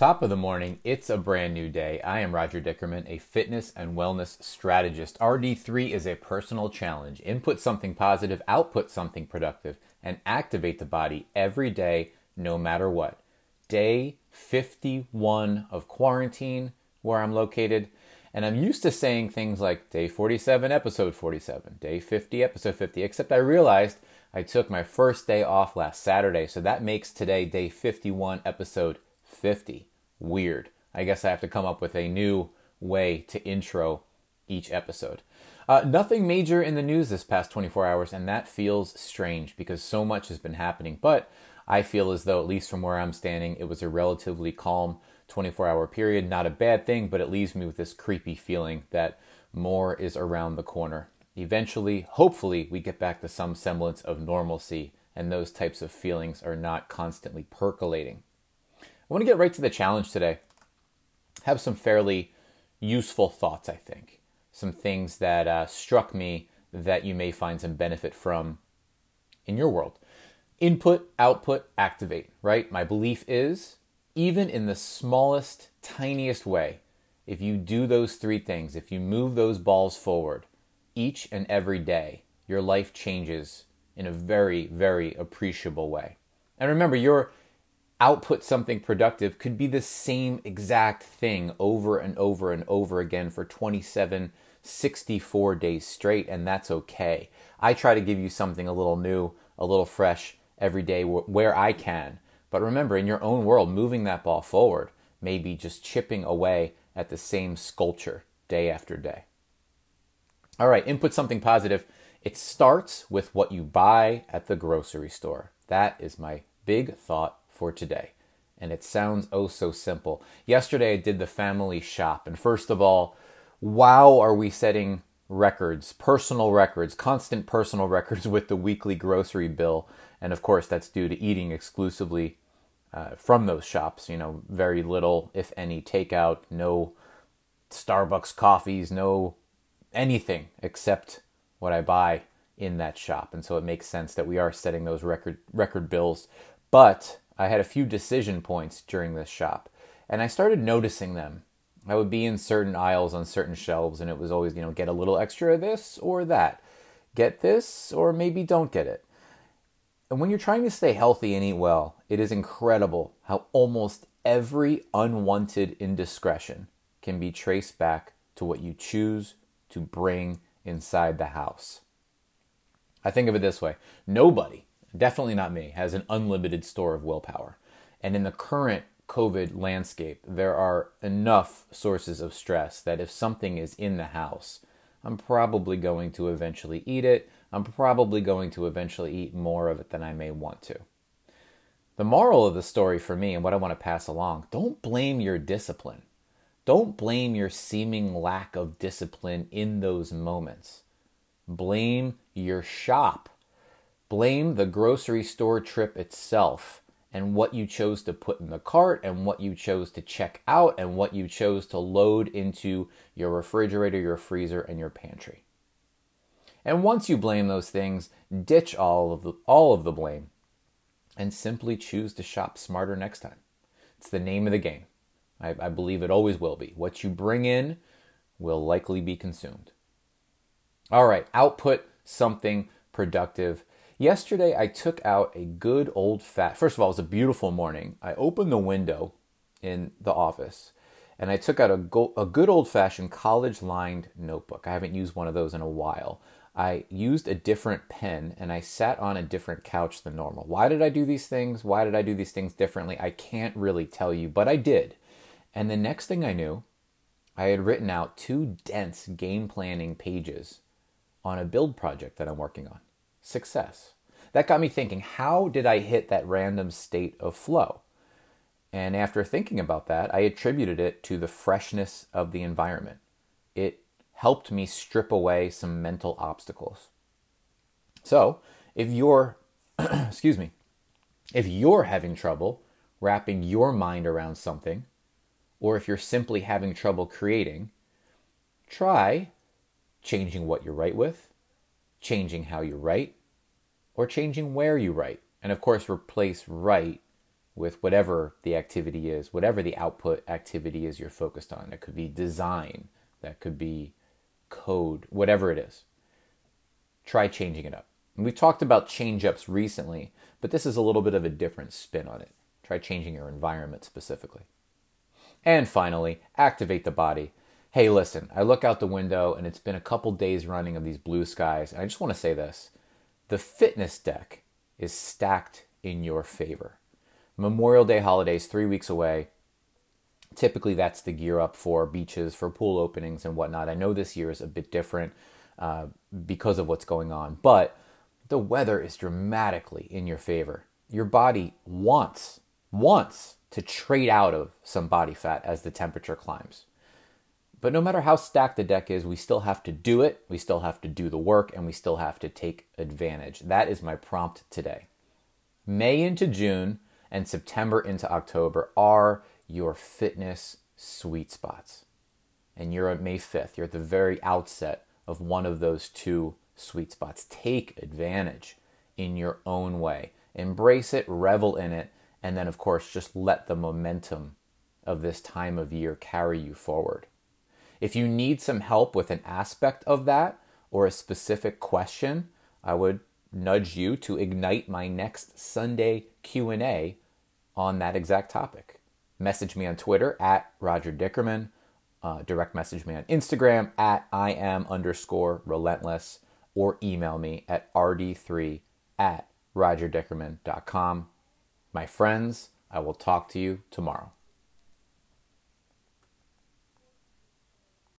Top of the morning, it's a brand new day. I am Roger Dickerman, a fitness and wellness strategist. RD3 is a personal challenge. Input something positive, output something productive, and activate the body every day, no matter what. Day 51 of quarantine, where I'm located. And I'm used to saying things like day 47, episode 47, day 50, episode 50, except I realized I took my first day off last Saturday. So that makes today day 51, episode 50 weird. I guess I have to come up with a new way to intro each episode. Uh, nothing major in the news this past 24 hours, and that feels strange because so much has been happening. But I feel as though, at least from where I'm standing, it was a relatively calm 24 hour period. Not a bad thing, but it leaves me with this creepy feeling that more is around the corner. Eventually, hopefully, we get back to some semblance of normalcy, and those types of feelings are not constantly percolating. I want to get right to the challenge today. Have some fairly useful thoughts, I think. Some things that uh, struck me that you may find some benefit from in your world. Input, output, activate, right? My belief is even in the smallest, tiniest way, if you do those three things, if you move those balls forward each and every day, your life changes in a very, very appreciable way. And remember, you're output something productive could be the same exact thing over and over and over again for 27, 64 days straight, and that's okay. I try to give you something a little new, a little fresh every day where I can. But remember, in your own world, moving that ball forward, maybe just chipping away at the same sculpture day after day. All right, input something positive. It starts with what you buy at the grocery store. That is my big thought for today. And it sounds oh so simple. Yesterday I did the family shop, and first of all, wow, are we setting records, personal records, constant personal records with the weekly grocery bill. And of course, that's due to eating exclusively uh, from those shops. You know, very little, if any, takeout, no Starbucks coffees, no anything except what I buy in that shop. And so it makes sense that we are setting those record record bills. But I had a few decision points during this shop, and I started noticing them. I would be in certain aisles on certain shelves, and it was always, you know, get a little extra of this or that, get this or maybe don't get it. And when you're trying to stay healthy and eat well, it is incredible how almost every unwanted indiscretion can be traced back to what you choose to bring inside the house. I think of it this way nobody definitely not me, has an unlimited store of willpower. And in the current COVID landscape, there are enough sources of stress that if something is in the house, I'm probably going to eventually eat it. I'm probably going to eventually eat more of it than I may want to. The moral of the story for me and what I want to pass along don't blame your discipline. Don't blame your seeming lack of discipline in those moments. Blame your shop Blame the grocery store trip itself and what you chose to put in the cart and what you chose to check out and what you chose to load into your refrigerator, your freezer, and your pantry. And once you blame those things, ditch all of the, all of the blame and simply choose to shop smarter next time. It's the name of the game. I, I believe it always will be. What you bring in will likely be consumed. All right, output something productive Yesterday, I took out a good old fat. First of all, it was a beautiful morning. I opened the window in the office and I took out a, go- a good old fashioned college lined notebook. I haven't used one of those in a while. I used a different pen and I sat on a different couch than normal. Why did I do these things? Why did I do these things differently? I can't really tell you, but I did. And the next thing I knew, I had written out two dense game planning pages on a build project that I'm working on success. That got me thinking how did I hit that random state of flow? And after thinking about that, I attributed it to the freshness of the environment. It helped me strip away some mental obstacles. So, if you're, excuse me, if you're having trouble wrapping your mind around something, or if you're simply having trouble creating, try changing what you write with, changing how you write, or changing where you write. And of course, replace write with whatever the activity is, whatever the output activity is you're focused on. It could be design, that could be code, whatever it is. Try changing it up. And we've talked about change ups recently, but this is a little bit of a different spin on it. Try changing your environment specifically. And finally, activate the body. Hey, listen, I look out the window and it's been a couple days running of these blue skies, and I just want to say this the fitness deck is stacked in your favor. Memorial Day holidays, three weeks away. Typically, that's the gear up for beaches, for pool openings, and whatnot. I know this year is a bit different uh, because of what's going on, but the weather is dramatically in your favor. Your body wants, wants to trade out of some body fat as the temperature climbs. But no matter how stacked the deck is, we still have to do it, we still have to do the work, and we still have to take advantage. That is my prompt today. May into June and September into October are your fitness sweet spots. And you're at May 5th, you're at the very outset of one of those two sweet spots. Take advantage in your own way, embrace it, revel in it, and then, of course, just let the momentum of this time of year carry you forward. If you need some help with an aspect of that or a specific question, I would nudge you to ignite my next Sunday Q&A on that exact topic. Message me on Twitter at Roger Dickerman. Uh, direct message me on Instagram at I am underscore relentless or email me at rd3 at rogerdickerman.com. My friends, I will talk to you tomorrow.